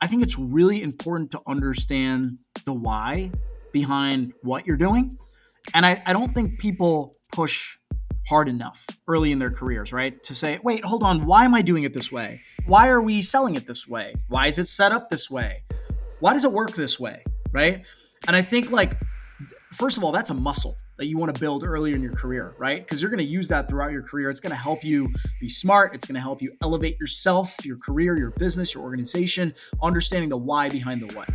I think it's really important to understand the why behind what you're doing. And I, I don't think people push hard enough early in their careers, right? To say, wait, hold on, why am I doing it this way? Why are we selling it this way? Why is it set up this way? Why does it work this way? Right. And I think, like, first of all, that's a muscle that you want to build early in your career, right? Because you're going to use that throughout your career. It's going to help you be smart. It's going to help you elevate yourself, your career, your business, your organization, understanding the why behind the what.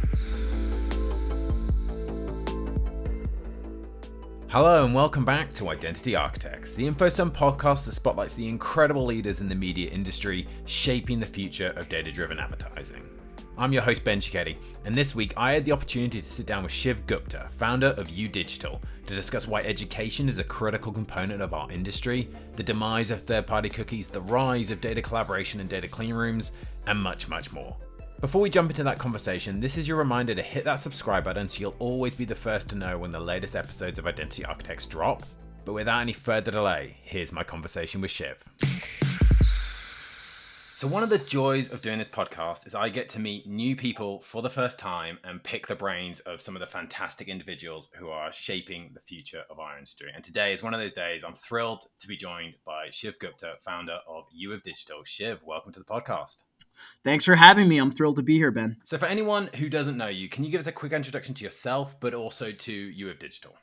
Hello and welcome back to Identity Architects, the InfoSum podcast that spotlights the incredible leaders in the media industry shaping the future of data driven advertising. I'm your host, Ben Cicchetti, and this week I had the opportunity to sit down with Shiv Gupta, founder of YouDigital, to discuss why education is a critical component of our industry, the demise of third party cookies, the rise of data collaboration and data clean rooms, and much, much more. Before we jump into that conversation, this is your reminder to hit that subscribe button so you'll always be the first to know when the latest episodes of Identity Architects drop. But without any further delay, here's my conversation with Shiv. So, one of the joys of doing this podcast is I get to meet new people for the first time and pick the brains of some of the fantastic individuals who are shaping the future of our industry. And today is one of those days. I'm thrilled to be joined by Shiv Gupta, founder of U of Digital. Shiv, welcome to the podcast. Thanks for having me. I'm thrilled to be here, Ben. So, for anyone who doesn't know you, can you give us a quick introduction to yourself, but also to U of Digital?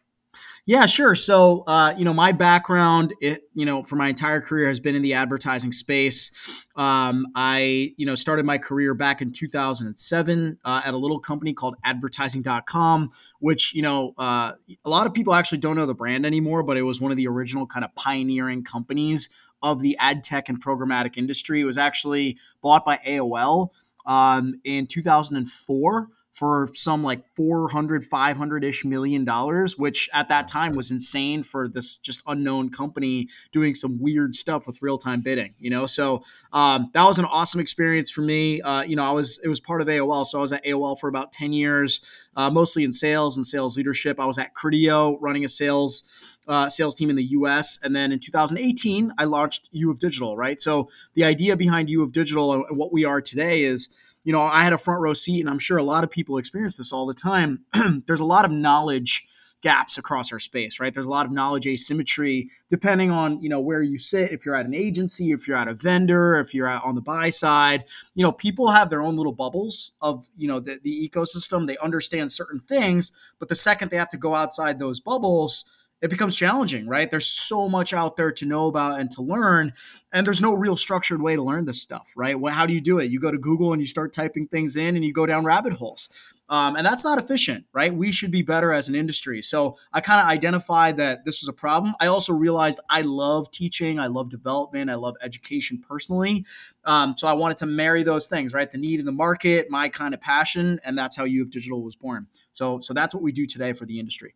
Yeah, sure. So, uh, you know, my background, it, you know, for my entire career has been in the advertising space. Um, I, you know, started my career back in 2007 uh, at a little company called advertising.com, which, you know, uh, a lot of people actually don't know the brand anymore, but it was one of the original kind of pioneering companies of the ad tech and programmatic industry. It was actually bought by AOL um, in 2004 for some like 400 500-ish million dollars which at that time was insane for this just unknown company doing some weird stuff with real-time bidding you know so um, that was an awesome experience for me uh, you know i was it was part of aol so i was at aol for about 10 years uh, mostly in sales and sales leadership i was at criteo running a sales uh, sales team in the US. And then in 2018, I launched U of Digital, right? So the idea behind U of Digital and what we are today is, you know, I had a front row seat, and I'm sure a lot of people experience this all the time. There's a lot of knowledge gaps across our space, right? There's a lot of knowledge asymmetry depending on, you know, where you sit, if you're at an agency, if you're at a vendor, if you're on the buy side, you know, people have their own little bubbles of, you know, the, the ecosystem. They understand certain things, but the second they have to go outside those bubbles, it becomes challenging, right? There's so much out there to know about and to learn, and there's no real structured way to learn this stuff, right? Well, how do you do it? You go to Google and you start typing things in, and you go down rabbit holes, um, and that's not efficient, right? We should be better as an industry. So I kind of identified that this was a problem. I also realized I love teaching, I love development, I love education personally. Um, so I wanted to marry those things, right? The need in the market, my kind of passion, and that's how U of Digital was born. So so that's what we do today for the industry.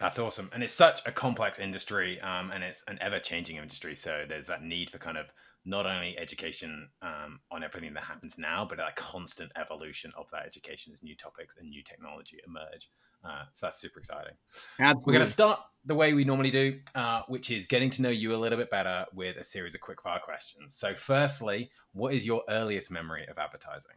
That's awesome, and it's such a complex industry, um, and it's an ever-changing industry. So there's that need for kind of not only education um, on everything that happens now, but a constant evolution of that education as new topics and new technology emerge. Uh, so that's super exciting. Absolutely. We're going to start the way we normally do, uh, which is getting to know you a little bit better with a series of quick-fire questions. So, firstly, what is your earliest memory of advertising?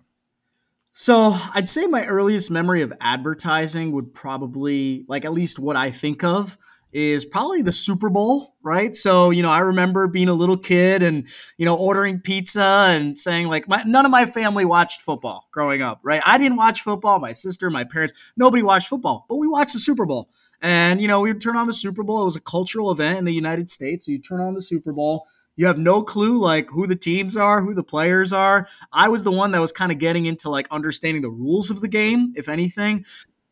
So I'd say my earliest memory of advertising would probably, like at least what I think of, is probably the Super Bowl, right? So, you know, I remember being a little kid and, you know, ordering pizza and saying, like, my, none of my family watched football growing up, right? I didn't watch football. My sister, my parents, nobody watched football, but we watched the Super Bowl. And, you know, we would turn on the Super Bowl. It was a cultural event in the United States. So you turn on the Super Bowl you have no clue like who the teams are, who the players are. I was the one that was kind of getting into like understanding the rules of the game, if anything.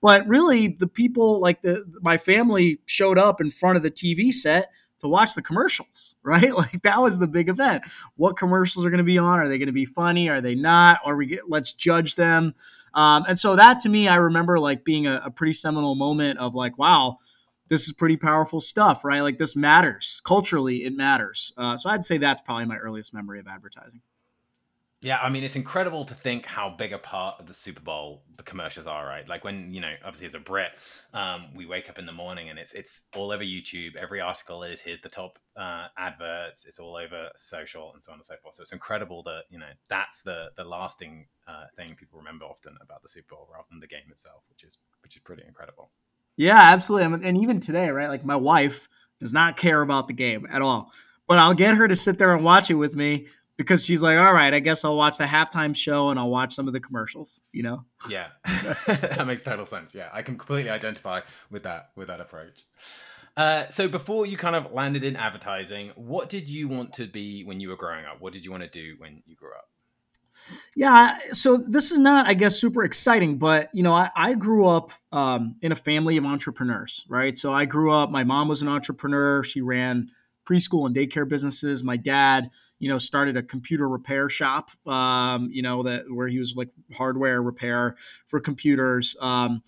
But really, the people like the my family showed up in front of the TV set to watch the commercials, right? Like that was the big event. What commercials are going to be on? Are they going to be funny? Are they not? Or we get, let's judge them. Um, and so that to me, I remember like being a, a pretty seminal moment of like, wow, this is pretty powerful stuff, right? Like this matters culturally, it matters. Uh, so I'd say that's probably my earliest memory of advertising. Yeah, I mean, it's incredible to think how big a part of the Super Bowl the commercials are, right? Like when you know, obviously as a Brit, um, we wake up in the morning and it's it's all over YouTube. Every article is here's the top uh, adverts. It's all over social and so on and so forth. So it's incredible that you know that's the the lasting uh, thing people remember often about the Super Bowl rather than the game itself, which is which is pretty incredible. Yeah, absolutely. And even today, right? Like my wife does not care about the game at all, but I'll get her to sit there and watch it with me because she's like, all right, I guess I'll watch the halftime show and I'll watch some of the commercials, you know? Yeah. that makes total sense. Yeah. I can completely identify with that with that approach. Uh, so before you kind of landed in advertising, what did you want to be when you were growing up? What did you want to do when you grew up? Yeah, so this is not, I guess, super exciting, but you know, I, I grew up um, in a family of entrepreneurs, right? So I grew up. My mom was an entrepreneur; she ran preschool and daycare businesses. My dad, you know, started a computer repair shop, um, you know, that where he was like hardware repair for computers. Um,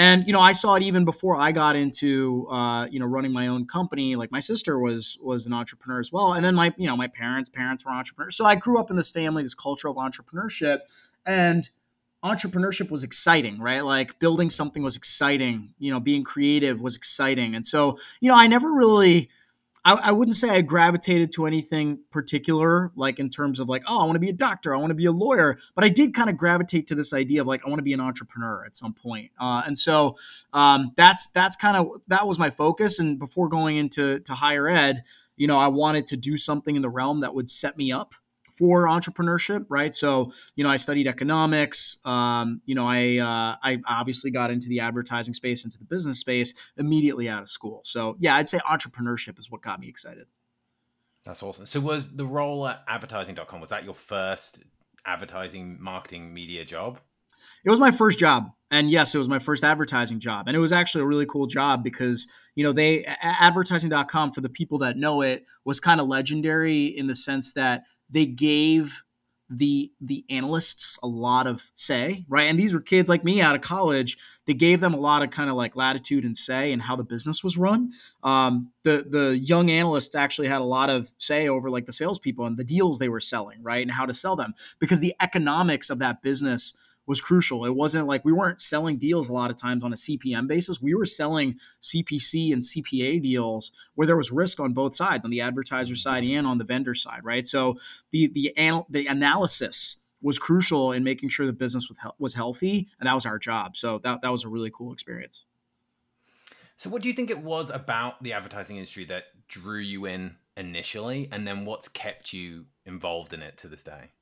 and you know, I saw it even before I got into uh, you know running my own company. Like my sister was was an entrepreneur as well, and then my you know my parents parents were entrepreneurs. So I grew up in this family, this culture of entrepreneurship, and entrepreneurship was exciting, right? Like building something was exciting. You know, being creative was exciting, and so you know, I never really I, I, wouldn't say I gravitated to anything particular, like in terms of like, oh, I want to be a doctor, I want to be a lawyer, but I did kind of gravitate to this idea of like, I want to be an entrepreneur at some point. Uh, and so um, that's that's kind of that was my focus. And before going into to higher ed, you know, I wanted to do something in the realm that would set me up for entrepreneurship, right? So, you know, I studied economics. Um, you know, I uh, I obviously got into the advertising space, into the business space immediately out of school. So, yeah, I'd say entrepreneurship is what got me excited. That's awesome. So, was the role at advertising.com was that your first advertising, marketing, media job? It was my first job. And yes, it was my first advertising job. And it was actually a really cool job because, you know, they advertising.com for the people that know it was kind of legendary in the sense that they gave the the analysts a lot of say, right? And these were kids like me out of college. They gave them a lot of kind of like latitude and say in how the business was run. Um, the the young analysts actually had a lot of say over like the salespeople and the deals they were selling, right, and how to sell them because the economics of that business was crucial. It wasn't like we weren't selling deals a lot of times on a CPM basis. We were selling CPC and CPA deals where there was risk on both sides, on the advertiser side and on the vendor side, right? So the the anal- the analysis was crucial in making sure the business was, was healthy, and that was our job. So that that was a really cool experience. So, what do you think it was about the advertising industry that drew you in initially, and then what's kept you involved in it to this day?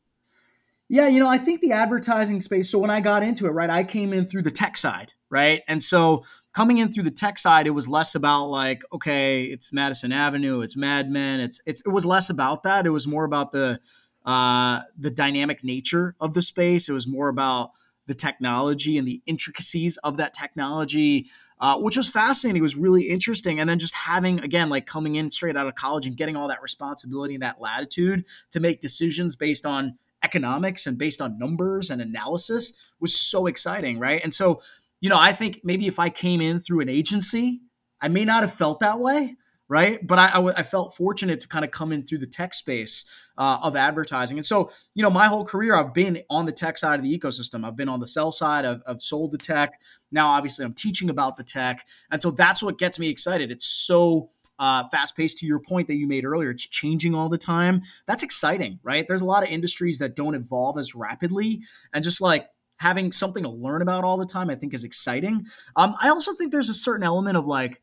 Yeah, you know, I think the advertising space. So when I got into it, right, I came in through the tech side, right? And so coming in through the tech side, it was less about like, okay, it's Madison Avenue, it's Mad Men, it's it's it was less about that. It was more about the uh the dynamic nature of the space. It was more about the technology and the intricacies of that technology. Uh, which was fascinating. It was really interesting. And then just having, again, like coming in straight out of college and getting all that responsibility and that latitude to make decisions based on economics and based on numbers and analysis was so exciting, right? And so, you know, I think maybe if I came in through an agency, I may not have felt that way, right? But I, I, felt fortunate to kind of come in through the tech space uh, of advertising. And so, you know, my whole career, I've been on the tech side of the ecosystem. I've been on the sell side. I've, I've sold the tech. Now, obviously, I'm teaching about the tech. And so that's what gets me excited. It's so uh, fast paced to your point that you made earlier. It's changing all the time. That's exciting, right? There's a lot of industries that don't evolve as rapidly. And just like having something to learn about all the time, I think is exciting. Um, I also think there's a certain element of like,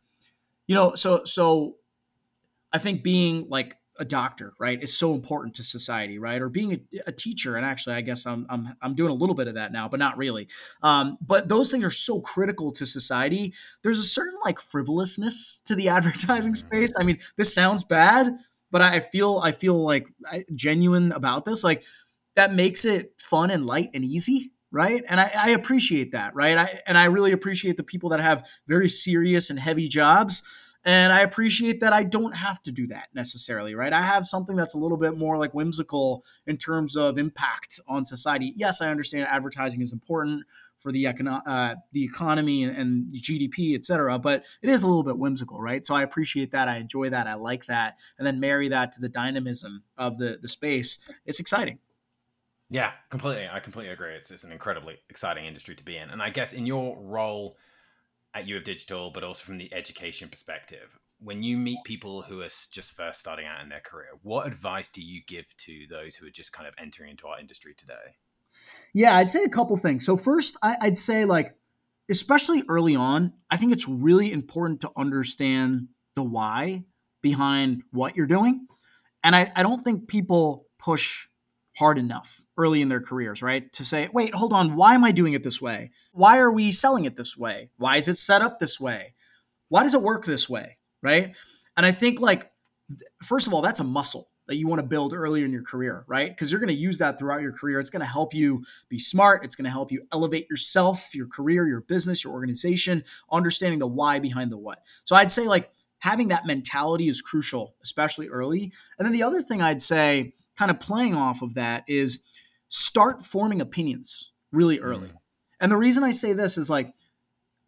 you know, so, so I think being like a doctor, right, is so important to society, right? Or being a, a, teacher, and actually, I guess I'm, I'm I'm doing a little bit of that now, but not really. Um, but those things are so critical to society. There's a certain like frivolousness to the advertising space. I mean, this sounds bad, but I feel I feel like genuine about this. Like that makes it fun and light and easy, right? And I, I appreciate that, right? I, and I really appreciate the people that have very serious and heavy jobs and I appreciate that I don't have to do that necessarily, right? I have something that's a little bit more like whimsical in terms of impact on society. Yes, I understand advertising is important for the econo- uh, the economy and GDP, et cetera, but it is a little bit whimsical, right? So I appreciate that. I enjoy that. I like that. And then marry that to the dynamism of the, the space. It's exciting. Yeah, completely. I completely agree. It's, it's an incredibly exciting industry to be in. And I guess in your role at U of Digital, but also from the education perspective, when you meet people who are just first starting out in their career, what advice do you give to those who are just kind of entering into our industry today? Yeah, I'd say a couple things. So first, I, would say like, especially early on, I think it's really important to understand the why behind what you're doing. And I, I don't think people push hard enough early in their careers, right? To say, wait, hold on, why am I doing it this way? Why are we selling it this way? Why is it set up this way? Why does it work this way? Right. And I think, like, first of all, that's a muscle that you want to build earlier in your career, right? Because you're going to use that throughout your career. It's going to help you be smart. It's going to help you elevate yourself, your career, your business, your organization, understanding the why behind the what. So I'd say, like, having that mentality is crucial, especially early. And then the other thing I'd say, kind of playing off of that, is start forming opinions really early. Mm. And the reason I say this is like,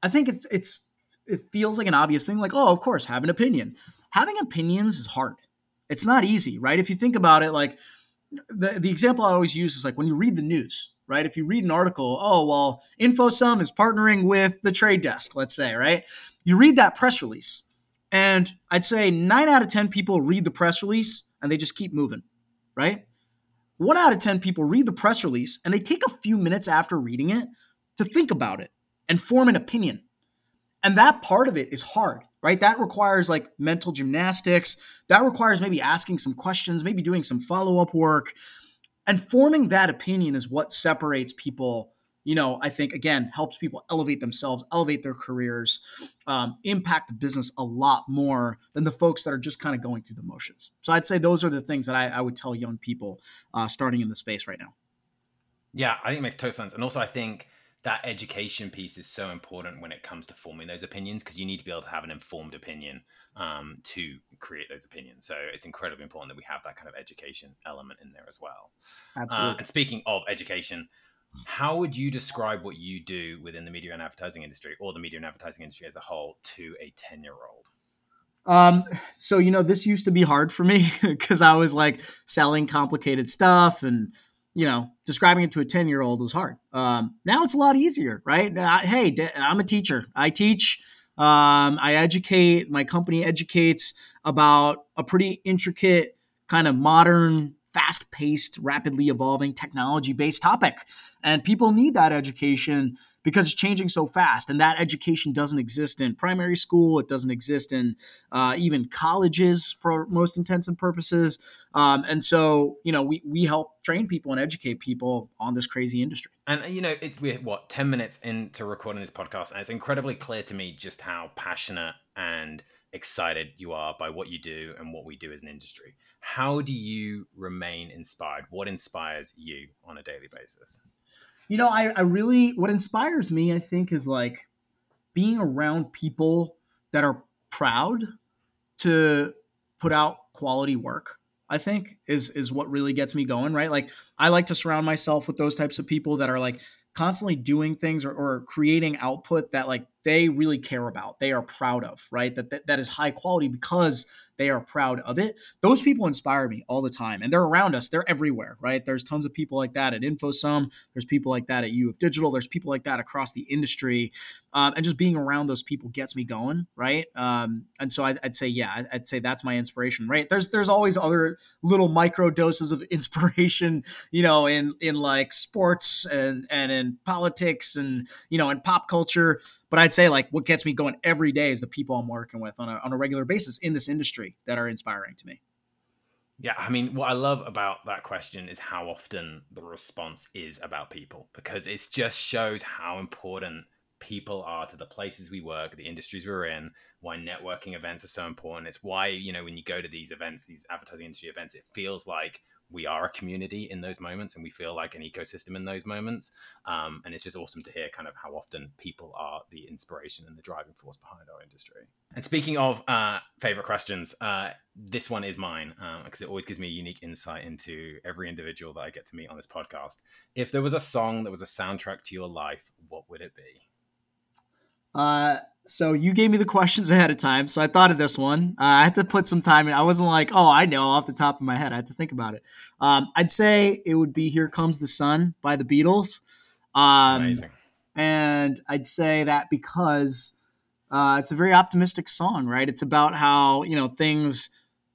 I think it's, it's, it feels like an obvious thing, like, oh, of course, have an opinion. Having opinions is hard it's not easy, right? If you think about it, like the, the example I always use is like when you read the news, right? If you read an article, oh, well, InfoSum is partnering with the trade desk, let's say, right? You read that press release, and I'd say nine out of 10 people read the press release and they just keep moving, right? One out of 10 people read the press release and they take a few minutes after reading it to think about it and form an opinion. And that part of it is hard right? That requires like mental gymnastics. That requires maybe asking some questions, maybe doing some follow up work. And forming that opinion is what separates people. You know, I think again helps people elevate themselves, elevate their careers, um, impact the business a lot more than the folks that are just kind of going through the motions. So I'd say those are the things that I, I would tell young people uh, starting in the space right now. Yeah, I think it makes total sense, and also I think that education piece is so important when it comes to forming those opinions because you need to be able to have an informed opinion um, to create those opinions. So it's incredibly important that we have that kind of education element in there as well. Uh, and speaking of education, how would you describe what you do within the media and advertising industry or the media and advertising industry as a whole to a 10 year old? Um, so you know, this used to be hard for me because I was like selling complicated stuff and you know, describing it to a 10 year old was hard. Um, now it's a lot easier, right? Hey, I'm a teacher. I teach, um, I educate, my company educates about a pretty intricate, kind of modern, fast paced, rapidly evolving technology based topic. And people need that education because it's changing so fast. And that education doesn't exist in primary school. It doesn't exist in uh, even colleges for most intents and purposes. Um, and so, you know, we, we help train people and educate people on this crazy industry. And, you know, it's we're what, 10 minutes into recording this podcast. And it's incredibly clear to me just how passionate and excited you are by what you do and what we do as an industry. How do you remain inspired? What inspires you on a daily basis? You know, I, I really, what inspires me, I think, is like being around people that are proud to put out quality work. I think is is what really gets me going, right? Like I like to surround myself with those types of people that are like constantly doing things or, or creating output that like they really care about, they are proud of, right? That, that that is high quality because they are proud of it. Those people inspire me all the time, and they're around us. They're everywhere, right? There's tons of people like that at InfoSum. There's people like that at U of Digital. There's people like that across the industry, um, and just being around those people gets me going, right? Um, and so I'd, I'd, say, yeah, I'd say that's my inspiration, right? There's there's always other little micro doses of inspiration, you know, in in like sports and and in politics and you know in pop culture. But I'd say like what gets me going every day is the people I'm working with on a, on a regular basis in this industry that are inspiring to me. Yeah, I mean, what I love about that question is how often the response is about people because it just shows how important people are to the places we work, the industries we're in, why networking events are so important. It's why, you know, when you go to these events, these advertising industry events, it feels like we are a community in those moments and we feel like an ecosystem in those moments. Um, and it's just awesome to hear kind of how often people are the inspiration and the driving force behind our industry. And speaking of uh, favorite questions, uh, this one is mine because um, it always gives me a unique insight into every individual that I get to meet on this podcast. If there was a song that was a soundtrack to your life, what would it be? Uh, so you gave me the questions ahead of time, so I thought of this one. Uh, I had to put some time in. I wasn't like, oh, I know off the top of my head. I had to think about it. Um, I'd say it would be "Here Comes the Sun" by the Beatles. Um, Amazing. And I'd say that because uh, it's a very optimistic song, right? It's about how you know things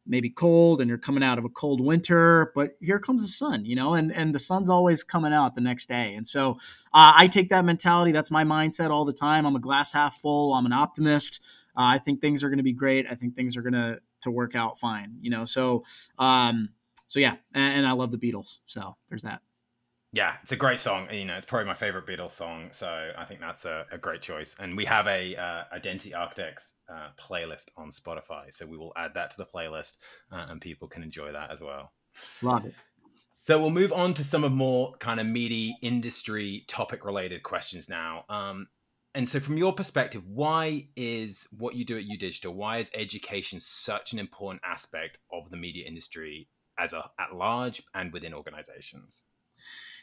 maybe cold and you're coming out of a cold winter but here comes the sun you know and and the sun's always coming out the next day. And so uh, i take that mentality. That's my mindset all the time. I'm a glass half full. I'm an optimist. Uh, i think things are going to be great. I think things are going to to work out fine you know? So um so yeah and, and i love the beatles. So there's that yeah, it's a great song. You know, it's probably my favorite Beatles song, so I think that's a, a great choice. And we have a uh, Identity Architects uh, playlist on Spotify, so we will add that to the playlist, uh, and people can enjoy that as well. Love it. So we'll move on to some of more kind of meaty industry topic related questions now. Um, and so, from your perspective, why is what you do at UDigital? Why is education such an important aspect of the media industry as a at large and within organizations?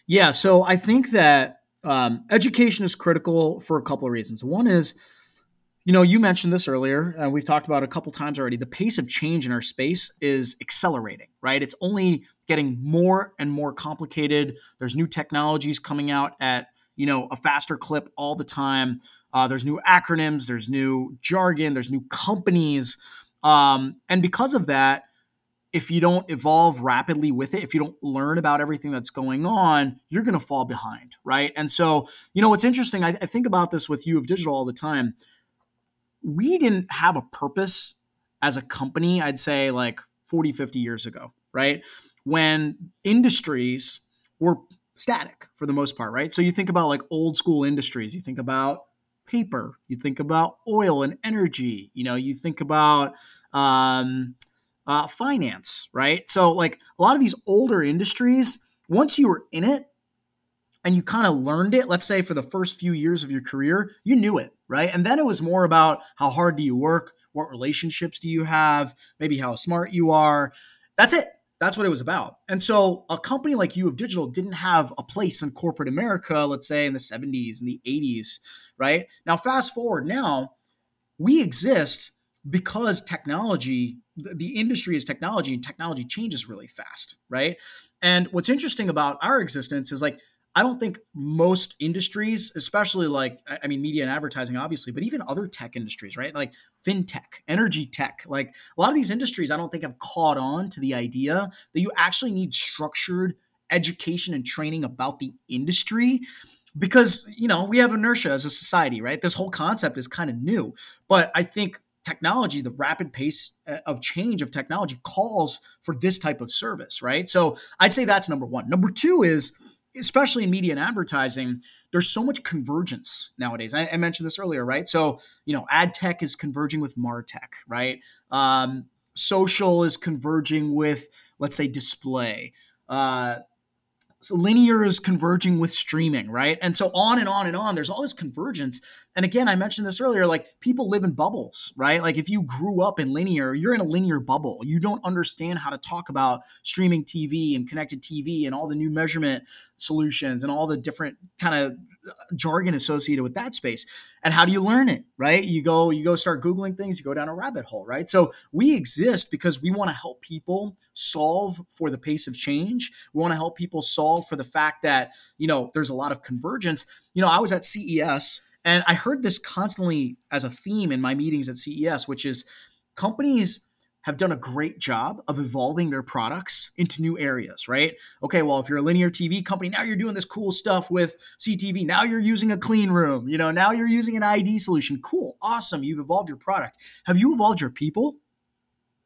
Yeah, so I think that um, education is critical for a couple of reasons. One is, you know, you mentioned this earlier, and we've talked about a couple times already. The pace of change in our space is accelerating, right? It's only getting more and more complicated. There's new technologies coming out at you know a faster clip all the time. Uh, there's new acronyms, there's new jargon, there's new companies, um, and because of that, if you don't evolve rapidly with it, if you don't learn about everything that's going on, you're going to fall behind, right? And so, you know, what's interesting, I, I, think about this with U of Digital all the time. We didn't have a purpose as a company, I'd say like 40, 50 years ago, right? When industries were static for the most part, right? So you think about like old school industries, you think about paper, you think about oil and energy, you know, you think about, um, uh, finance, right? So, like a lot of these older industries, once you were in it and you kind of learned it, let's say for the first few years of your career, you knew it, right? And then it was more about how hard do you work? What relationships do you have? Maybe how smart you are. That's it. That's what it was about. And so a company like U of Digital didn't have a place in corporate America, let's say in the 70s and the 80s, right? Now, fast forward now, we exist because technology the industry is technology and technology changes really fast right? And what's interesting about our existence is like i don't think most industries especially like i mean media and advertising obviously but even other tech industries right? Like fintech energy tech like a lot of these industries i don't think have caught on to the idea that you actually need structured education and training about the industry because you know we have inertia as a society right? This whole concept is kind of new but i think technology, the rapid pace uh, of change of technology calls for this type of service, right? So I'd say that's number one. Number two is, especially in media and advertising, there's so much convergence nowadays. I, I mentioned this earlier, right? So, you know, ad tech is converging with martech, right? Um, social is converging with, let's say, display. Uh, so linear is converging with streaming, right? And so on and on and on. There's all this convergence. And again, I mentioned this earlier like people live in bubbles, right? Like if you grew up in linear, you're in a linear bubble. You don't understand how to talk about streaming TV and connected TV and all the new measurement solutions and all the different kind of jargon associated with that space. And how do you learn it right? You go you go start googling things you go down a rabbit hole right? So we exist because we want to help people solve for the pace of change. We want to help people solve for the fact that you know there's a lot of convergence. You know i was at ces and i heard this constantly as a theme in my meetings at ces which is companies have done a great job of evolving their products into new areas, right? Okay, well, if you're a linear TV company, now you're doing this cool stuff with CTV. Now you're using a clean room. You know, now you're using an ID solution. Cool, awesome. You've evolved your product. Have you evolved your people?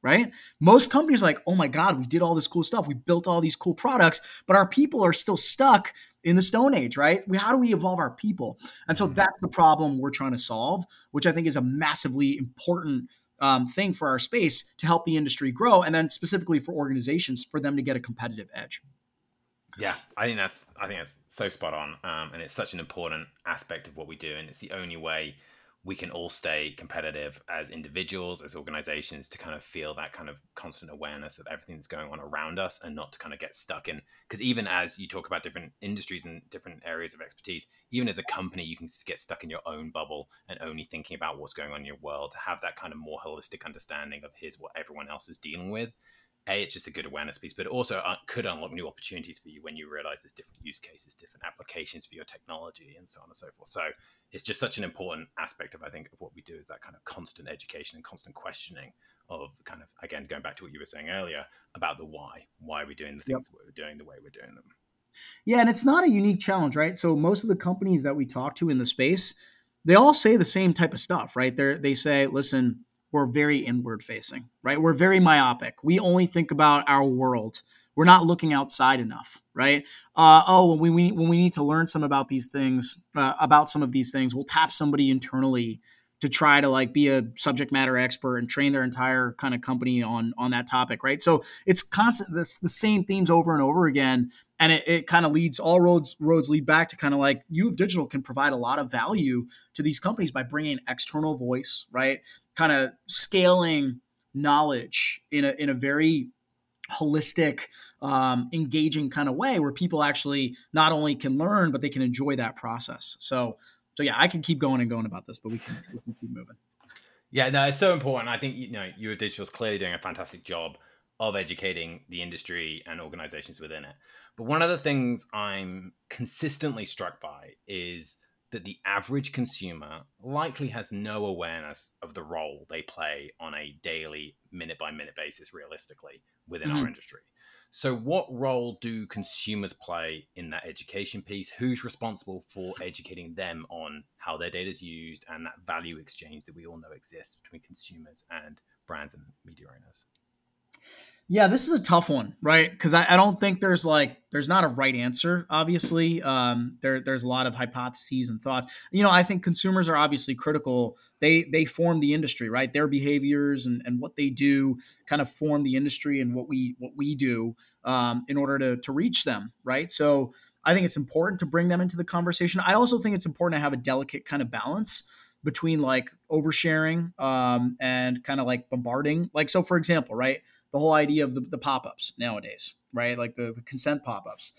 Right? Most companies like, oh my God, we did all this cool stuff. We built all these cool products, but our people are still stuck in the Stone Age, right? We, how do we evolve our people? And so mm-hmm. that's the problem we're trying to solve, which I think is a massively important um, thing for our space to help the industry grow, and then specifically for organizations for them to get a competitive edge. Yeah, I think that's I think that's so spot on, um, and it's such an important aspect of what we do, and it's the only way we can all stay competitive as individuals, as organizations, to kind of feel that kind of constant awareness of everything that's going on around us and not to kind of get stuck in. Because even as you talk about different industries and different areas of expertise, even as a company, you can get stuck in your own bubble and only thinking about what's going on in your world to have that kind of more holistic understanding of here's what everyone else is dealing with a it's just a good awareness piece but also uh, could unlock new opportunities for you when you realize there's different use cases different applications for your technology and so on and so forth so it's just such an important aspect of i think of what we do is that kind of constant education and constant questioning of kind of again going back to what you were saying earlier about the why why are we doing the things yep. we're doing the way we're doing them yeah and it's not a unique challenge right so most of the companies that we talk to in the space they all say the same type of stuff right they they say listen we're very inward facing, right? We're very myopic. We only think about our world. We're not looking outside enough, right? Uh, oh, when we when we need to learn some about these things, uh, about some of these things, we'll tap somebody internally to try to like be a subject matter expert and train their entire kind of company on on that topic, right? So it's constant. This the same themes over and over again, and it, it kind of leads all roads roads lead back to kind of like U of Digital can provide a lot of value to these companies by bringing external voice, right? kind of scaling knowledge in a in a very holistic, um, engaging kind of way where people actually not only can learn but they can enjoy that process. So, so yeah, I can keep going and going about this, but we can, we can keep moving. Yeah, no, it's so important. I think you know, U of Digital is clearly doing a fantastic job of educating the industry and organizations within it. But one of the things I'm consistently struck by is that the average consumer likely has no awareness of the role they play on a daily, minute by minute basis, realistically, within mm-hmm. our industry. So, what role do consumers play in that education piece? Who's responsible for educating them on how their data is used and that value exchange that we all know exists between consumers and brands and media owners? Yeah, this is a tough one, right? Because I, I, don't think there's like there's not a right answer. Obviously, um, there there's a lot of hypotheses and thoughts. You know, I think consumers are obviously critical. They they form the industry, right? Their behaviors and, and what they do kind of form the industry and what we what we do um, in order to to reach them, right? So I think it's important to bring them into the conversation. I also think it's important to have a delicate kind of balance between like oversharing um, and kind of like bombarding. Like so, for example, right the whole idea of the, the pop-ups nowadays, right? Like the, the consent pop-ups.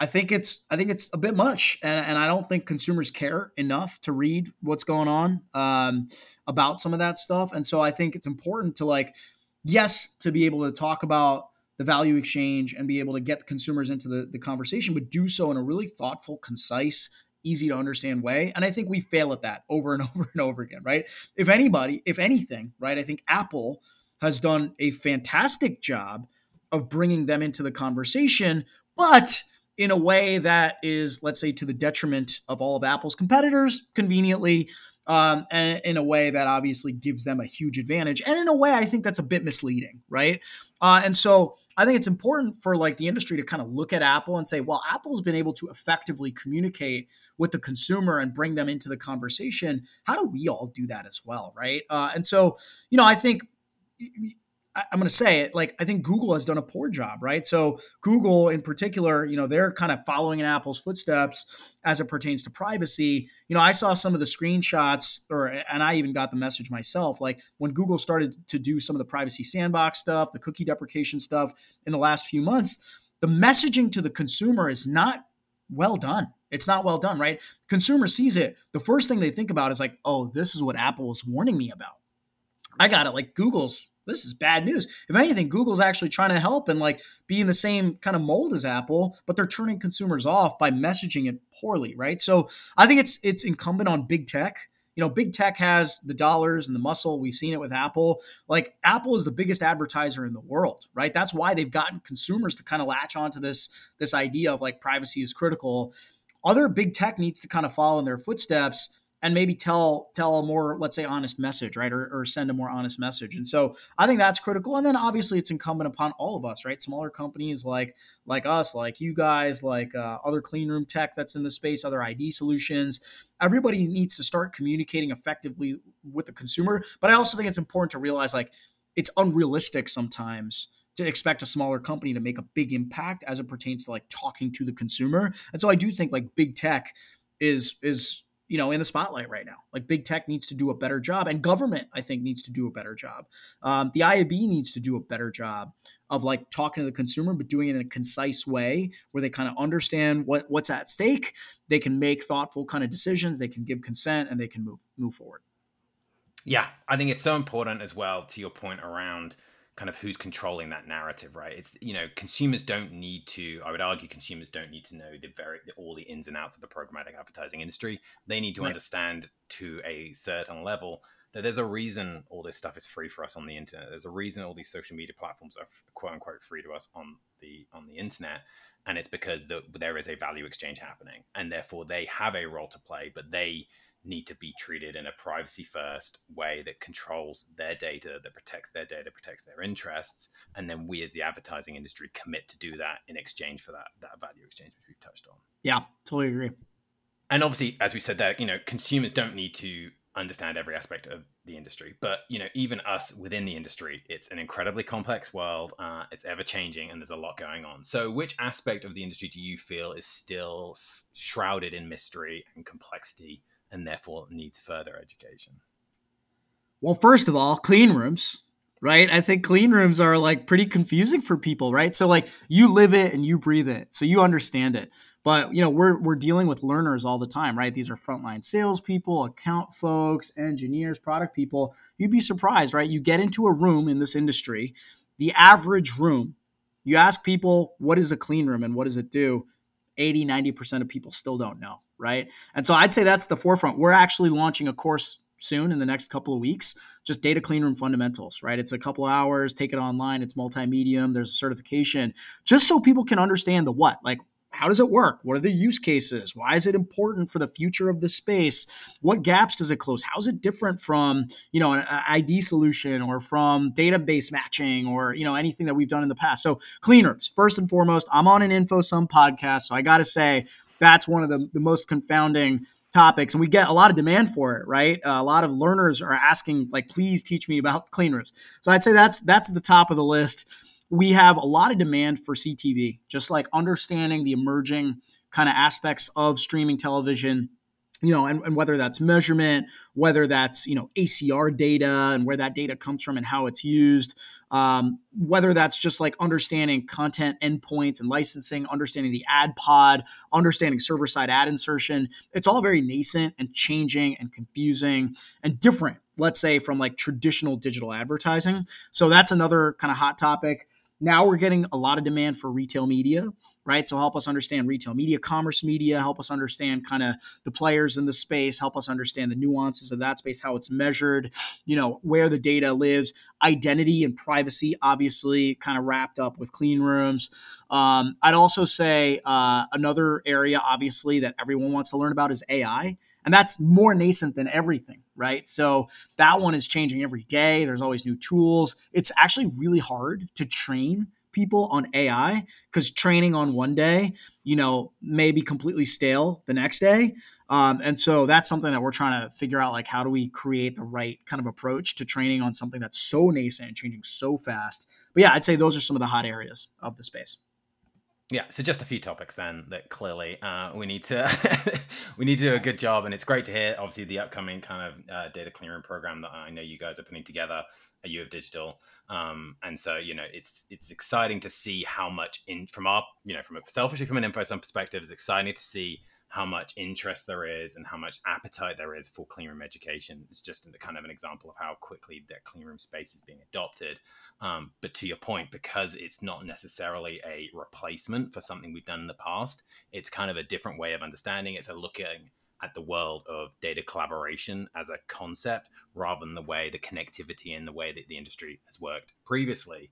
I think it's I think it's a bit much, and, and I don't think consumers care enough to read what's going on um, about some of that stuff. And so I think it's important to like, yes, to be able to talk about the value exchange and be able to get consumers into the, the conversation, but do so in a really thoughtful, concise, easy to understand way. And I think we fail at that over and over and over again, right? If anybody, if anything, right, I think Apple has done a fantastic job of bringing them into the conversation, but in a way that is, let's say, to the detriment of all of Apple's competitors, conveniently, um, and in a way that obviously gives them a huge advantage. And in a way, I think that's a bit misleading, right? Uh, and so I think it's important for like the industry to kind of look at Apple and say, well, Apple's been able to effectively communicate with the consumer and bring them into the conversation. How do we all do that as well, right? Uh, and so, you know, I think I'm going to say it like I think Google has done a poor job, right? So Google in particular, you know, they're kind of following in Apple's footsteps as it pertains to privacy. You know, I saw some of the screenshots or and I even got the message myself like when Google started to do some of the privacy sandbox stuff, the cookie deprecation stuff in the last few months, the messaging to the consumer is not well done. It's not well done, right? Consumer sees it. The first thing they think about is like, "Oh, this is what Apple was warning me about." I got it. Like Google's this is bad news. If anything, Google's actually trying to help and like be in the same kind of mold as Apple, but they're turning consumers off by messaging it poorly, right? So I think it's it's incumbent on big tech. You know, big tech has the dollars and the muscle. We've seen it with Apple. Like Apple is the biggest advertiser in the world, right? That's why they've gotten consumers to kind of latch onto this this idea of like privacy is critical. Other big tech needs to kind of follow in their footsteps and maybe tell tell a more let's say honest message right? Or, or send a more honest message. And so i think that's critical. And then obviously it's incumbent upon all of us right? Smaller companies like like us like you guys like uh, other clean room tech that's in the space other id solutions. Everybody needs to start communicating effectively with the consumer. But i also think it's important to realize like it's unrealistic sometimes to expect a smaller company to make a big impact as it pertains to like talking to the consumer. And so i do think like big tech is is you know in the spotlight right now. Like big tech needs to do a better job, and government I think needs to do a better job. Um, the IAB needs to do a better job of like talking to the consumer, but doing it in a concise way where they kind of understand what what's at stake. They can make thoughtful kind of decisions. They can give consent, and they can move move forward. Yeah, I think it's so important as well to your point around kind of who's controlling that narrative, right? It's you know consumers don't need to. I would argue consumers don't need to know the very all the ins and outs of the programmatic advertising industry. They need to right. understand to a certain level that there's a reason all this stuff is free for us on the internet. There's a reason all these social media platforms are quote unquote free to us on the on the internet, and it's because the, there is a value exchange happening, and therefore they have a role to play, but they need to be treated in a privacy first way that controls their data, that protects their data, protects their interests. And then we as the advertising industry commit to do that in exchange for that, that value exchange, which we've touched on. Yeah, totally agree. And obviously, as we said there, you know, consumers don't need to understand every aspect of the industry but you know even us within the industry it's an incredibly complex world uh, it's ever changing and there's a lot going on so which aspect of the industry do you feel is still shrouded in mystery and complexity and therefore needs further education? Well, first of all, clean rooms, right? I think clean rooms are like pretty confusing for people, right? So like you live it and you breathe it, so you understand it. But you know, we're we're dealing with learners all the time, right? These are frontline salespeople, account folks, engineers, product people. You'd be surprised, right? You get into a room in this industry, the average room, you ask people what is a clean room and what does it do? 80, 90% of people still don't know right? And so I'd say that's the forefront. We're actually launching a course soon in the next couple of weeks just data cleanroom fundamentals right it's a couple hours take it online it's multimedia there's a certification just so people can understand the what like how does it work? What are the use cases? Why is it important for the future of the space? What gaps does it close? How is it different from, you know, an ID solution or from database matching or, you know, anything that we've done in the past? So clean rooms, first and foremost, I'm on an InfoSum podcast. So I got to say that's one of the, the most confounding topics and we get a lot of demand for it right? Uh, a lot of learners are asking like please teach me about clean rooms. So i'd say that's that's at the top of the list. We have a lot of demand for CTV, just like understanding the emerging kind of aspects of streaming television you know, and, and, whether that's measurement, whether that's, you know, ACR data and where that data comes from and how it's used, um, whether that's just like understanding content endpoints and licensing, understanding the ad pod, understanding server side ad insertion. It's all very nascent and changing and confusing and different, let's say, from like traditional digital advertising. So that's another kind of hot topic. Now we're getting a lot of demand for retail media, right? So help us understand retail media, commerce media, help us understand kind of the players in the space, help us understand the nuances of that space, how it's measured, you know, where the data lives, identity and privacy, obviously kind of wrapped up with clean rooms. Um, I'd also say uh, another area, obviously, that everyone wants to learn about is AI. And that's more nascent than everything, right? So that one is changing every day. There's always new tools. It's actually really hard to train people on AI because training on one day, you know, may be completely stale the next day. Um, and so that's something that we're trying to figure out like, how do we create the right kind of approach to training on something that's so nascent and changing so fast? But yeah, I'd say those are some of the hot areas of the space. Yeah, so just a few topics then that clearly uh, we need to we need to do a good job, and it's great to hear. Obviously, the upcoming kind of uh, data cleanroom program that I know you guys are putting together at U of Digital, um, and so you know it's it's exciting to see how much in from our you know from a selfishly from an InfoSum perspective, it's exciting to see how much interest there is and how much appetite there is for cleanroom education. It's just kind of an example of how quickly that cleanroom space is being adopted. Um, but to your point, because it's not necessarily a replacement for something we've done in the past, it's kind of a different way of understanding. It's a looking at the world of data collaboration as a concept rather than the way the connectivity and the way that the industry has worked previously.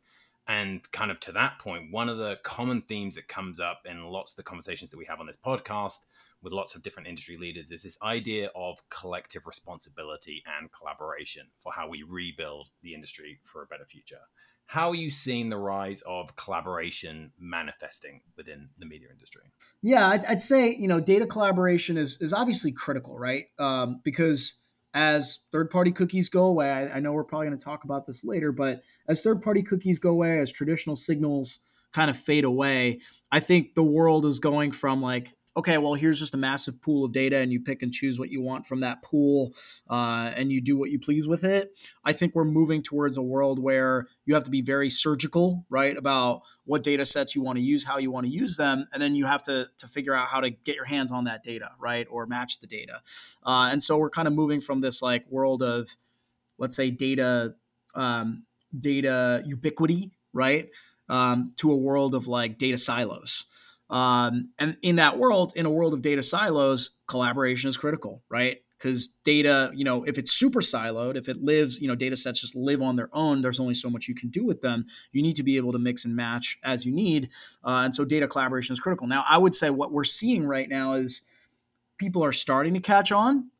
And kind of to that point, one of the common themes that comes up in lots of the conversations that we have on this podcast with lots of different industry leaders is this idea of collective responsibility and collaboration for how we rebuild the industry for a better future. How are you seeing the rise of collaboration manifesting within the media industry? Yeah, I'd, I'd say you know data collaboration is is obviously critical, right? Um, because as third party cookies go away, I, I know we're probably going to talk about this later, but as third party cookies go away, as traditional signals kind of fade away, I think the world is going from like okay, well, here's just a massive pool of data, and you pick and choose what you want from that pool, uh, and you do what you please with it. I think we're moving towards a world where you have to be very surgical, right, about what data sets you want to use, how you want to use them, and then you have to to figure out how to get your hands on that data, right, or match the data. Uh, and so we're kind of moving from this like world of, let's say, data um, data ubiquity, right, um, to a world of like data silos. Um, and in that world, in a world of data silos, collaboration is critical, right? Because data, you know, if it's super siloed, if it lives, you know, data sets just live on their own, there's only so much you can do with them. You need to be able to mix and match as you need. Uh, and so data collaboration is critical. Now, I would say what we're seeing right now is people are starting to catch on,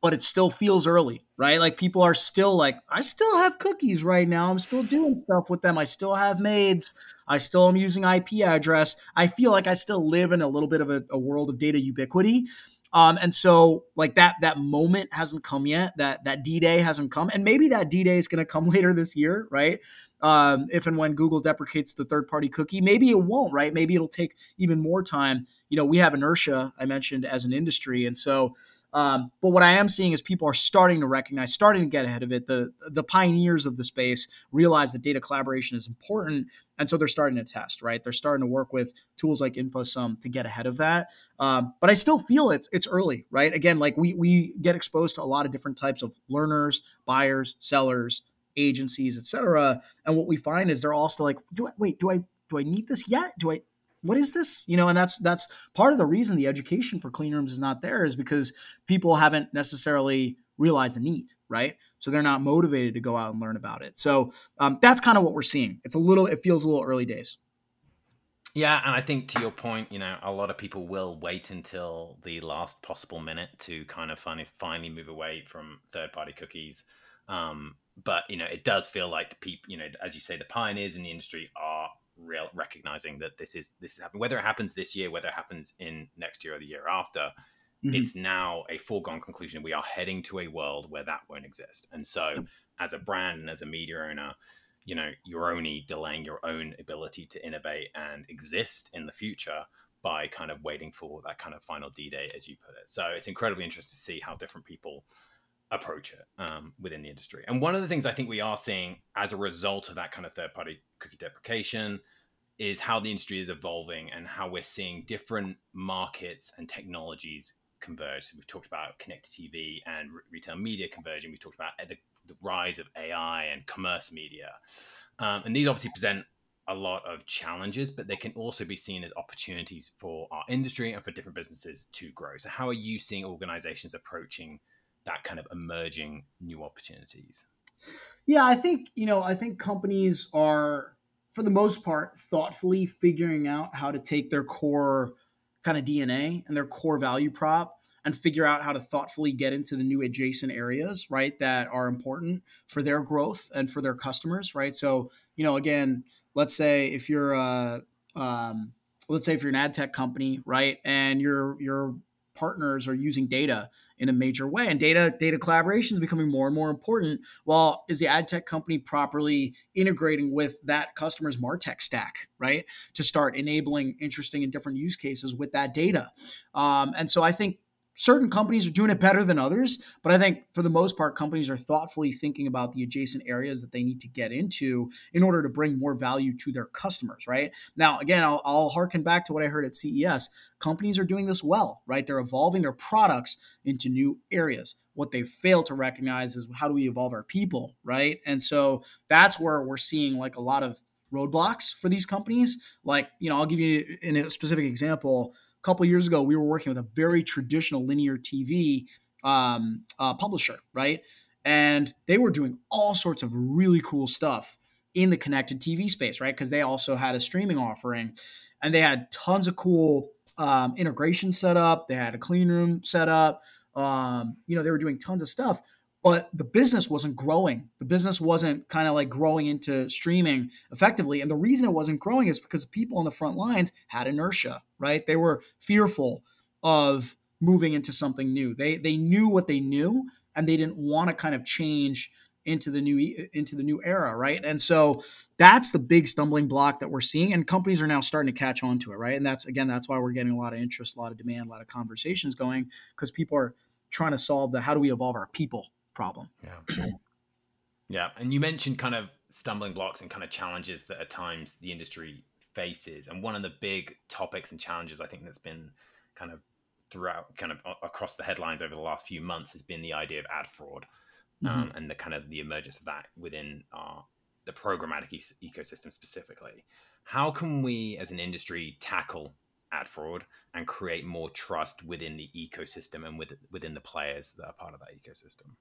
but it still feels early, right? Like people are still like, I still have cookies right now. I'm still doing stuff with them. I still have MAIDs. I still am using IP address. I feel like I still live in a little bit of a, a world of data ubiquity. Um, and so like that that moment hasn't come yet. That that D Day hasn't come, and maybe that D Day is going to come later this year, right? um, if and when Google deprecates the third party cookie. Maybe it won't, right? Maybe it'll take even more time. You know, we have inertia, I mentioned, as an industry. And so, um, but what I am seeing is people are starting to recognize, starting to get ahead of it. The, the pioneers of the space realize that data collaboration is important. And so they're starting to test, right? They're starting to work with tools like InfoSum to get ahead of that. Um, but I still feel it's it's early, right? Again, like we we get exposed to a lot of different types of learners, buyers, sellers, agencies, etc. And what we find is they're all still like, do I wait? Do I do I need this yet? Do I what is this? You know, and that's that's part of the reason the education for clean rooms is not there is because people haven't necessarily realized the need, right? So they're not motivated to go out and learn about it. So um, that's kind of what we're seeing. It's a little, it feels a little early days. Yeah, and I think to your point, you know, a lot of people will wait until the last possible minute to kind of finally finally move away from third party cookies. Um, but you know, it does feel like the people, you know, as you say, the pioneers in the industry are real recognizing that this is this is happening. Whether it happens this year, whether it happens in next year or the year after, mm-hmm. it's now a foregone conclusion. We are heading to a world where that won't exist. And so, yep. as a brand and as a media owner, you know, you're only delaying your own ability to innovate and exist in the future by kind of waiting for that kind of final D day, as you put it. So it's incredibly interesting to see how different people approach it um, within the industry. And one of the things I think we are seeing as a result of that kind of third party cookie deprecation is how the industry is evolving and how we're seeing different markets and technologies converge. So we've talked about connected TV and re- retail media converging. We've talked about the, the, rise of AI and commerce media. Um, and these obviously present a lot of challenges, but they can also be seen as opportunities for our industry and for different businesses to grow. So, how are you seeing organizations approaching that kind of emerging new opportunities? Yeah, I think, you know, I think companies are, for the most part, thoughtfully figuring out how to take their core kind of DNA and their core value prop and figure out how to thoughtfully get into the new adjacent areas, right, that are important for their growth and for their customers, right? So, you know, again, let's say if you're a, um, let's say if you're an ad tech company, right, and your your partners are using data in a major way. And data data collaboration is becoming more and more important. Well, is the ad tech company properly integrating with that customer's Martech stack, right? To start enabling interesting and different use cases with that data. Um, and so I think certain companies are doing it better than others, but I think for the most part, companies are thoughtfully thinking about the adjacent areas that they need to get into in order to bring more value to their customers, right? Now, again, I'll, I'll harken back to what I heard at CES. Companies are doing this well, right? They're evolving their products into new areas. What they fail to recognize is how do we evolve our people, right? And so that's where we're seeing like a lot of roadblocks for these companies. Like, you know, I'll give you in a specific example couple years ago, we were working with a very traditional linear TV um, uh, publisher, right? And they were doing all sorts of really cool stuff in the connected TV space, right? Because they also had a streaming offering and they had tons of cool um, integration set up. They had a clean room set up. Um, you know, they were doing tons of stuff but the business wasn't growing. The business wasn't kind of like growing into streaming effectively. And the reason it wasn't growing is because people on the front lines had inertia, right? They were fearful of moving into something new. They they knew what they knew and they didn't want to kind of change into the new into the new era, right? And so that's the big stumbling block that we're seeing, and companies are now starting to catch on to it, right? And that's again, that's why we're getting a lot of interest, a lot of demand, a lot of conversations going because people are trying to solve the how do we evolve our people problem. Yeah. Yeah, and you mentioned kind of stumbling blocks and kind of challenges that at times the industry faces, and one of the big topics and challenges I think that's been kind of throughout, kind of across the headlines over the last few months has been the idea of ad fraud, mm-hmm. um, and the kind of the emergence of that within our the programmatic e- ecosystem specifically. How can we, as an industry, tackle ad fraud and create more trust within the ecosystem and with, within the players that are part of that ecosystem?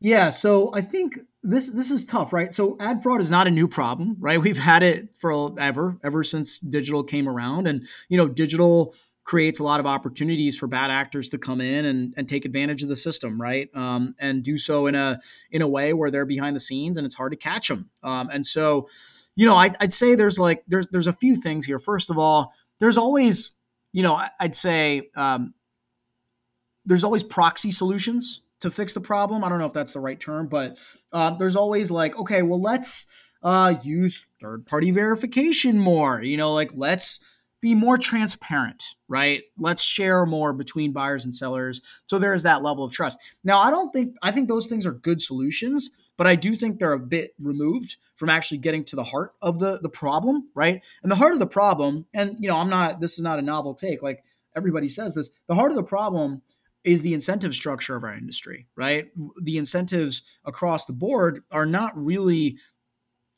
Yeah, so I think this this is tough, right? So ad fraud is not a new problem, right? We've had it forever, ever since digital came around, and you know, digital creates a lot of opportunities for bad actors to come in and, and take advantage of the system, right? Um, and do so in a in a way where they're behind the scenes and it's hard to catch them. Um, and so, you know, I, I'd say there's like there's there's a few things here. First of all, there's always, you know, I'd say um, there's always proxy solutions to fix the problem. I don't know if that's the right term, but uh, there's always like, okay, well, let's uh, use third party verification more. You know, like let's be more transparent, right? Let's share more between buyers and sellers. So there is that level of trust. Now, I don't think, I think those things are good solutions, but I do think they're a bit removed from actually getting to the heart of the, the problem, right? And the heart of the problem, and, you know, I'm not, this is not a novel take. Like everybody says this, the heart of the problem is the incentive structure of our industry, right? The incentives across the board are not really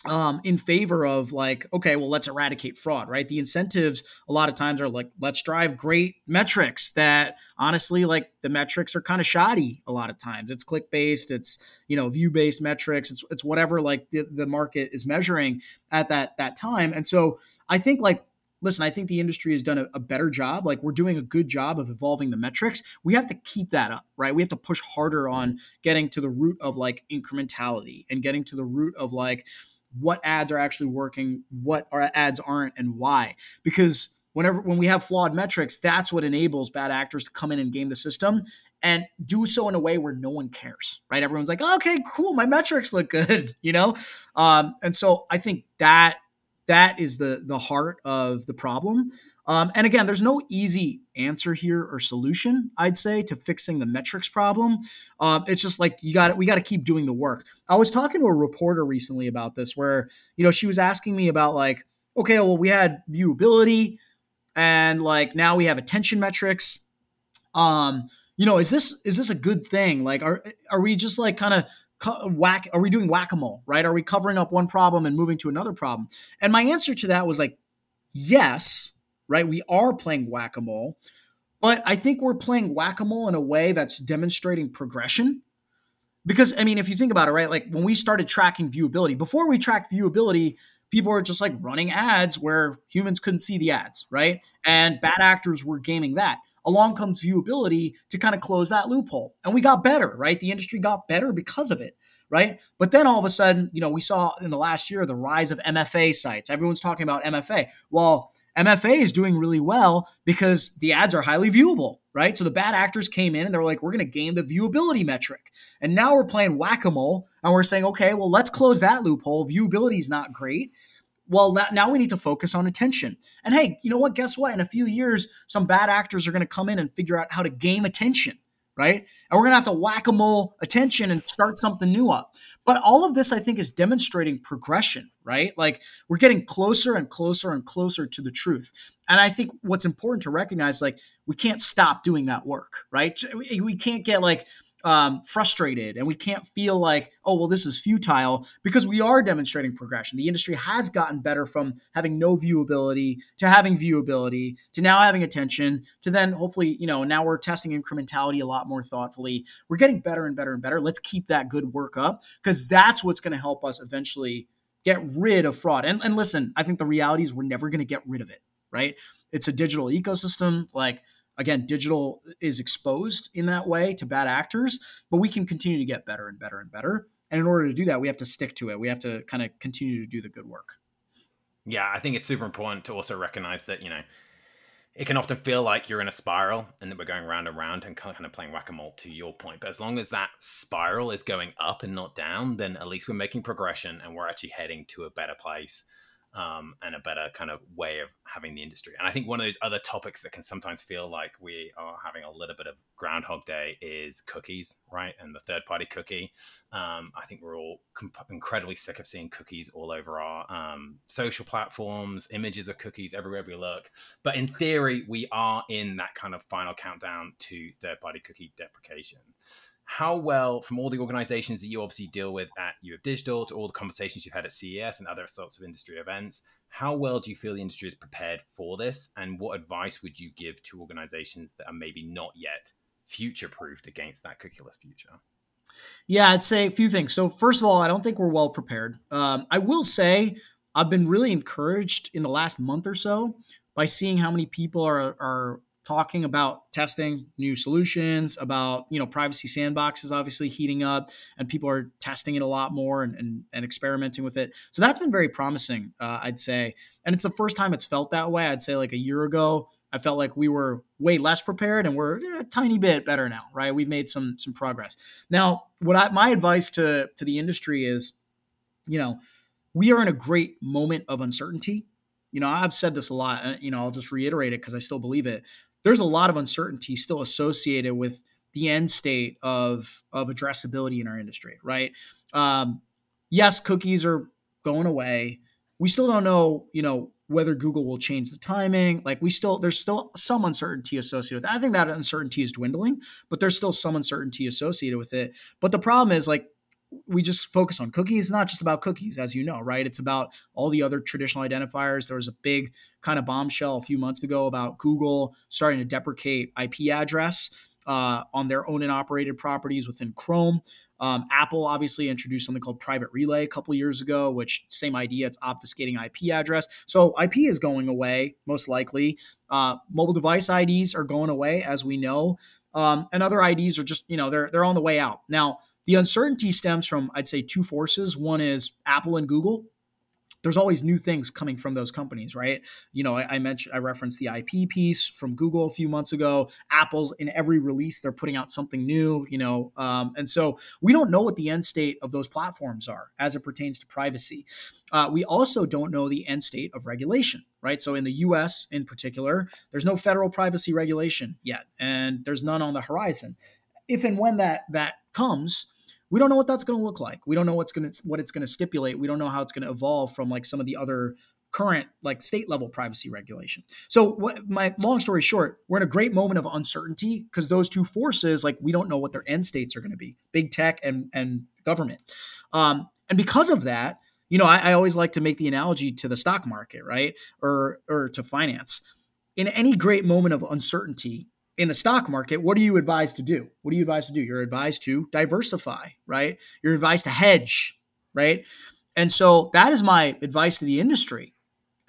um, in favor of like, okay, well, let's eradicate fraud, right? The incentives a lot of times are like, let's drive great metrics that honestly, like the metrics are kind of shoddy a lot of times. It's click based, it's, you know, view based metrics, it's, it's whatever like the, the market is measuring at that, that time. And so I think like listen, I think the industry has done a, a, better job. Like we're doing a good job of evolving the metrics. We have to keep that up, right? We have to push harder on getting to the root of like incrementality and getting to the root of like what ads are actually working, what our ads aren't, and why. Because whenever when we have flawed metrics, that's what enables bad actors to come in and game the system and do so in a way where no one cares, right? Everyone's like, okay, cool, my metrics look good, you know? Um, and so I think that that is the the heart of the problem. Um, and again, there's no easy answer here or solution. I'd say to fixing the metrics problem. Um, it's just like you got we got to keep doing the work. I was talking to a reporter recently about this, where you know she was asking me about like, okay, well we had viewability, and like now we have attention metrics. Um, you know, is this is this a good thing? Like, are are we just like kind of whack are we doing whack-a-mole right? Are we covering up one problem and moving to another problem? And my answer to that was like yes right? We are playing whack-a-mole but i think we're playing whack-a-mole in a way that's demonstrating progression. Because i mean if you think about it right like when we started tracking viewability before we tracked viewability people were just like running ads where humans couldn't see the ads right? And bad actors were gaming that along comes viewability to kind of close that loophole. And we got better, right? The industry got better because of it, right? But then all of a sudden, you know, we saw in the last year the rise of MFA sites. Everyone's talking about MFA. Well, MFA is doing really well because the ads are highly viewable, right? So the bad actors came in and they were like, we're going to game the viewability metric. And now we're playing whack a mole and we're saying, okay, well, let's close that loophole. Viewability is not great well now we need to focus on attention. And hey you know what? Guess what? In a few years some bad actors are going to come in and figure out how to game attention right? And we're going to have to whack-a-mole attention and start something new up. But all of this i think is demonstrating progression right? Like we're getting closer and closer and closer to the truth. And i think what's important to recognize like we can't stop doing that work right? We can't get like um, frustrated and we can't feel like, oh, well, this is futile because we are demonstrating progression. The industry has gotten better from having no viewability to having viewability to now having attention to then hopefully, you know, now we're testing incrementality a lot more thoughtfully. We're getting better and better and better. Let's keep that good work up because that's what's going to help us eventually get rid of fraud. And, and listen, I think the reality is we're never going to get rid of it, right? It's a digital ecosystem. Like, again, digital is exposed in that way to bad actors, but we can continue to get better and better and better. And in order to do that, we have to stick to it. We have to kind of continue to do the good work. Yeah, I think it's super important to also recognize that, you know, it can often feel like you're in a spiral and that we're going round and round and kind of playing whack-a-mole to your point but as long as that spiral is going up and not down then at least we're making progression and we're actually heading to a better place um, and a better kind of way of having the industry. And I think one of those other topics that can sometimes feel like we are having a little bit of Groundhog Day is cookies, right? And the third party cookie. Um, I think we're all comp- incredibly sick of seeing cookies all over our um, social platforms, images of cookies everywhere we look. But in theory, we are in that kind of final countdown to third party cookie deprecation how well from all the organizations that you obviously deal with at U of Digital to all the conversations you've had at CES and other sorts of industry events, how well do you feel the industry is prepared for this? And what advice would you give to organizations that are maybe not yet future proofed against that cookieless future? Yeah, I'd say a few things. So, first of all, I don't think we're well prepared. Um, I will say I've been really encouraged in the last month or so by seeing how many people are, are talking about testing new solutions, about you know privacy sandboxes obviously heating up, and people are testing it a lot more and and, and experimenting with it. So that's been very promising, uh, I'd say. And it's the first time it's felt that way. I'd say like a year ago, I felt like we were way less prepared, and we're a tiny bit better now. Right? We've made some some progress. Now, what I, my advice to to the industry is, you know, we are in a great moment of uncertainty. You know, I've said this a lot, you know, I'll just reiterate it because I still believe it there's a lot of uncertainty still associated with the end state of of addressability in our industry, right? Um, yes, cookies are going away. We still don't know, you know, whether Google will change the timing. Like we still, there's still some uncertainty associated with that. I think that uncertainty is dwindling, but there's still some uncertainty associated with it. But the problem is like we just focus on cookies. It's not just about cookies, as you know, right? It's about all the other traditional identifiers. There was a big kind of bombshell a few months ago about Google starting to deprecate IP address uh, on their own and operated properties within Chrome. Um, Apple obviously introduced something called Private Relay a couple years ago, which same idea. It's obfuscating IP address. So IP is going away most likely. Uh, mobile device IDs are going away, as we know, um, and other IDs are just you know they're they're on the way out now. The uncertainty stems from, I'd say, two forces. One is Apple and Google. There's always new things coming from those companies, right? You know, I, I, mentioned, I referenced the IP piece from Google a few months ago. Apple's in every release, they're putting out something new, you know, um, and so we don't know what the end state of those platforms are as it pertains to privacy. Uh, we also don't know the end state of regulation, right? So in the US in particular, there's no federal privacy regulation yet, and there's none on the horizon. If and when that that comes, we don't know what that's going to look like. We don't know what's going to what it's going to stipulate. We don't know how it's going to evolve from like some of the other current like state level privacy regulation. So what my long story short, we're in a great moment of uncertainty because those two forces like we don't know what their end states are going to be, big tech and and government. Um, and because of that, you know, I, I always like to make the analogy to the stock market, right, or or to finance. In any great moment of uncertainty, in the stock market, what are you advised to do? What are you advised to do? You're advised to diversify, right? You're advised to hedge, right? And so that is my advice to the industry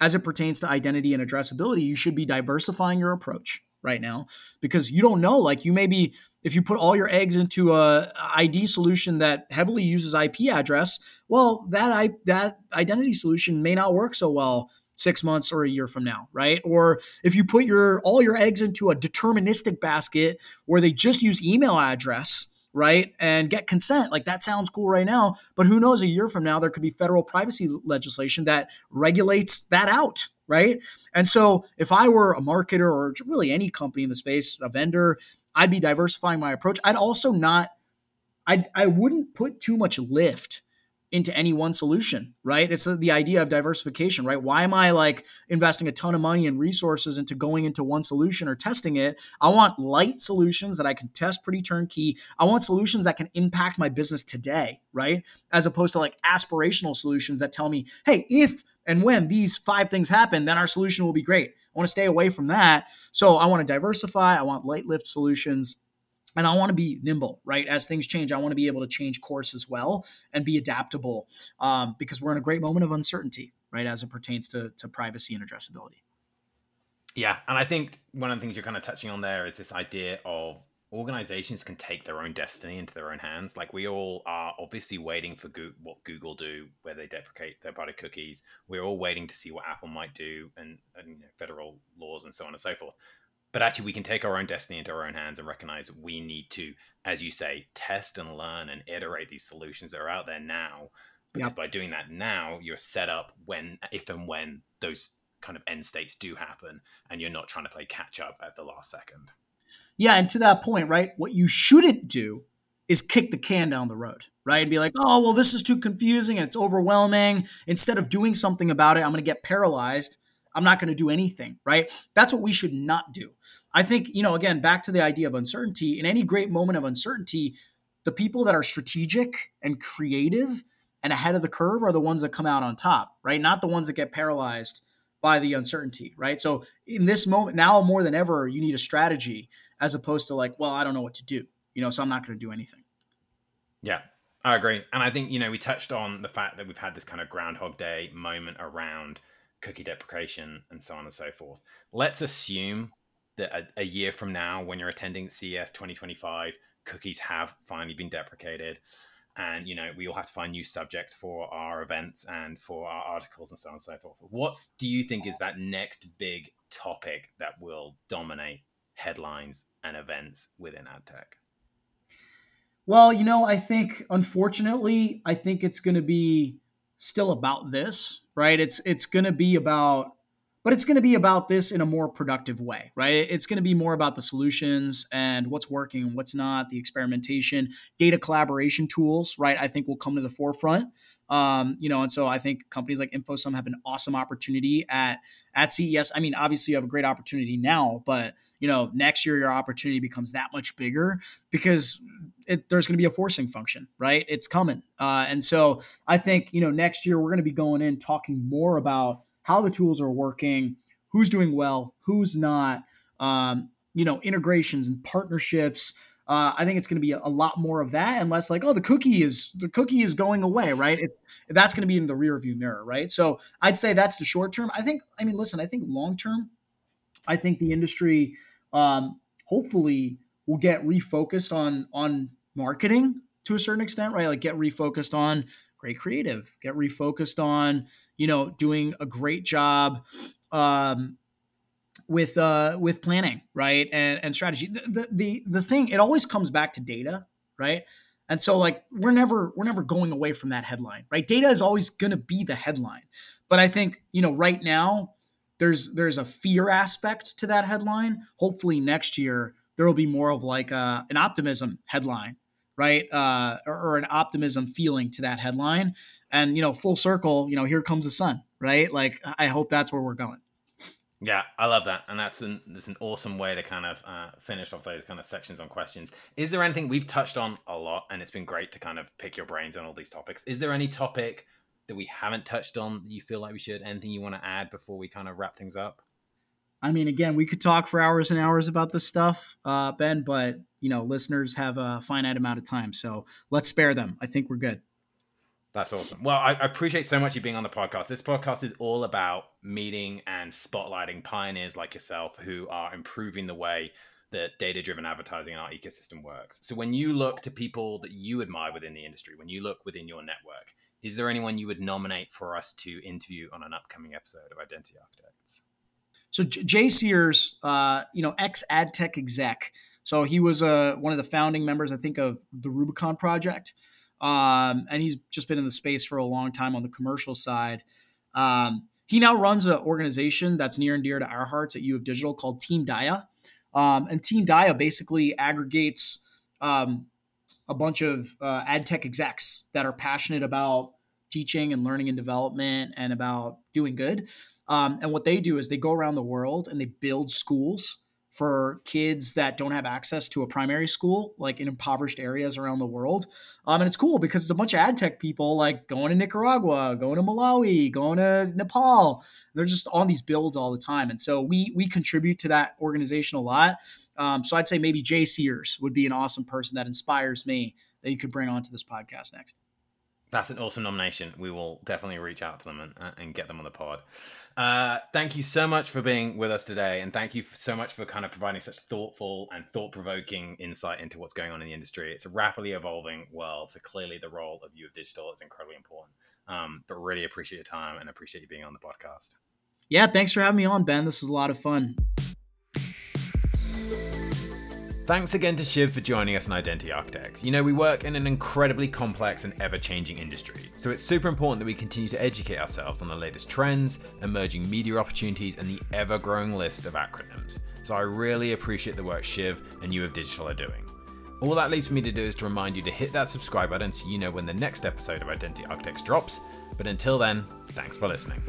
as it pertains to identity and addressability. You should be diversifying your approach right now because you don't know. Like you may be, if you put all your eggs into a ID solution that heavily uses IP address, well, that I, that identity solution may not work so well six months or a year from now, right? Or if you put your all your eggs into a deterministic basket where they just use email address, right, and get consent, like that sounds cool right now, but who knows? A year from now, there could be federal privacy legislation that regulates that out, right? And so if I were a marketer or really any company in the space, a vendor, I'd be diversifying my approach. I'd also not, I I wouldn't put too much lift into any one solution, right? It's the idea of diversification, right? Why am I like investing a ton of money and resources into going into one solution or testing it? I want light solutions that I can test pretty turnkey. I want solutions that can impact my business today, right? As opposed to like aspirational solutions that tell me, hey, if and when these five things happen, then our solution will be great. I want to stay away from that. So I want to diversify. I want light lift solutions and I want to be nimble, right? As things change, I want to be able to change course as well and be adaptable um, because we're in a great moment of uncertainty, right, as it pertains to, to privacy and addressability. Yeah, and I think one of the things you're kind of touching on there is this idea of organizations can take their own destiny into their own hands. Like we all are obviously waiting for Google, what Google do, where they deprecate third-party cookies. We're all waiting to see what Apple might do, and, and you know, federal laws and so on and so forth. But actually, we can take our own destiny into our own hands and recognize we need to, as you say, test and learn and iterate these solutions that are out there now. Because yep. by doing that now, you're set up when, if and when those kind of end states do happen, and you're not trying to play catch up at the last second. Yeah, and to that point, right, what you shouldn't do is kick the can down the road, right? And be like, oh, well, this is too confusing and it's overwhelming. Instead of doing something about it, I'm going to get paralyzed. I'm not going to do anything, right? That's what we should not do. I think, you know, again, back to the idea of uncertainty, in any great moment of uncertainty, the people that are strategic and creative and ahead of the curve are the ones that come out on top, right? Not the ones that get paralyzed by the uncertainty, right? So in this moment, now more than ever, you need a strategy as opposed to like, well, I don't know what to do, you know, so I'm not going to do anything. Yeah, I agree. And I think, you know, we touched on the fact that we've had this kind of Groundhog Day moment around cookie deprecation and so on and so forth. Let's assume that a, a year from now, when you're attending CES 2025, cookies have finally been deprecated. And you know we all have to find new subjects for our events and for our articles and so on and so forth. What do you think is that next big topic that will dominate headlines and events within ad tech? Well you know i think unfortunately i think it's going to be still about this right it's it's going to be about but it's going to be about this in a more productive way, right? It's going to be more about the solutions and what's working and what's not, the experimentation, data collaboration tools, right? I think will come to the forefront. Um, you know, and so I think companies like InfoSum have an awesome opportunity at at CES. I mean, obviously you have a great opportunity now, but you know, next year your opportunity becomes that much bigger because it, there's going to be a forcing function, right? It's coming, uh, and so I think you know next year we're going to be going in talking more about how the tools are working, who's doing well, who's not, um, you know, integrations and partnerships. Uh, I think it's going to be a, lot more of that, and less like, oh, the cookie is the cookie is going away, right? It's that's going to be in the rearview mirror, right? So I'd say that's the short term. I think, I mean, listen, I think long term, I think the industry, um, hopefully, will get refocused on on marketing to a certain extent, right? Like get refocused on great creative, get refocused on, you know, doing a great job um, with uh, with planning, right, and and strategy. The, the the thing it always comes back to data, right? And so like we're never we're never going away from that headline, right? Data is always going to be the headline. But I think, you know, right now there's there's a fear aspect to that headline. Hopefully next year there will be more of like a, uh, an optimism headline right? Uh, or, or, an optimism feeling to that headline. And, you know, full circle, you know, here comes the sun, right? Like, I hope that's where we're going. Yeah, I love that, and that's an that's an awesome way to kind of uh, finish off those kind of sections on questions. Is there anything we've touched on a lot, and it's been great to kind of pick your brains on all these topics? Is there any topic that we haven't touched on that you feel like we should? Anything you want to add before we kind of wrap things up? I mean, again, we could talk for hours and hours about this stuff, uh, Ben, but you know, listeners have a finite amount of time, so let's spare them. I think we're good. That's awesome. Well, I, I appreciate so much you being on the podcast. This podcast is all about meeting and spotlighting pioneers like yourself who are improving the way that data driven advertising in our ecosystem works. So, when you look to people that you admire within the industry, when you look within your network, is there anyone you would nominate for us to interview on an upcoming episode of Identity Architects? So Jay Sears, uh, you know, ex ad tech exec. So he was uh, one of the founding members, I think, of the Rubicon Project, um, and he's just been in the space for a long time on the commercial side. Um, he now runs an organization that's near and dear to our hearts at U of Digital called Team Dia, um, and Team Dia basically aggregates um, a bunch of uh, ad tech execs that are passionate about teaching and learning and development and about doing good. Um, and what they do is they go around the world and they build schools for kids that don't have access to a primary school, like in impoverished areas around the world. Um, and it's cool because it's a bunch of ad tech people like going to Nicaragua, going to Malawi, going to Nepal. They're just on these builds all the time. And so we we contribute to that organization a lot. Um, so I'd say maybe Jay Sears would be an awesome person that inspires me that you could bring onto this podcast next. That's an awesome nomination. We will definitely reach out to them and, and get them on the pod. Uh, thank you so much for being with us today, and thank you so much for kind of providing such thoughtful and thought-provoking insight into what's going on in the industry. It's a rapidly evolving world, so clearly the role of U of Digital is incredibly important. Um, but really appreciate your time and appreciate you being on the podcast. Yeah, thanks for having me on, Ben. This was a lot of fun. Thanks again to Shiv for joining us on Identity Architects. You know, we work in an incredibly complex and ever changing industry, so it's super important that we continue to educate ourselves on the latest trends, emerging media opportunities, and the ever growing list of acronyms. So I really appreciate the work Shiv and U of Digital are doing. All that leaves me to do is to remind you to hit that subscribe button so you know when the next episode of Identity Architects drops. But until then, thanks for listening.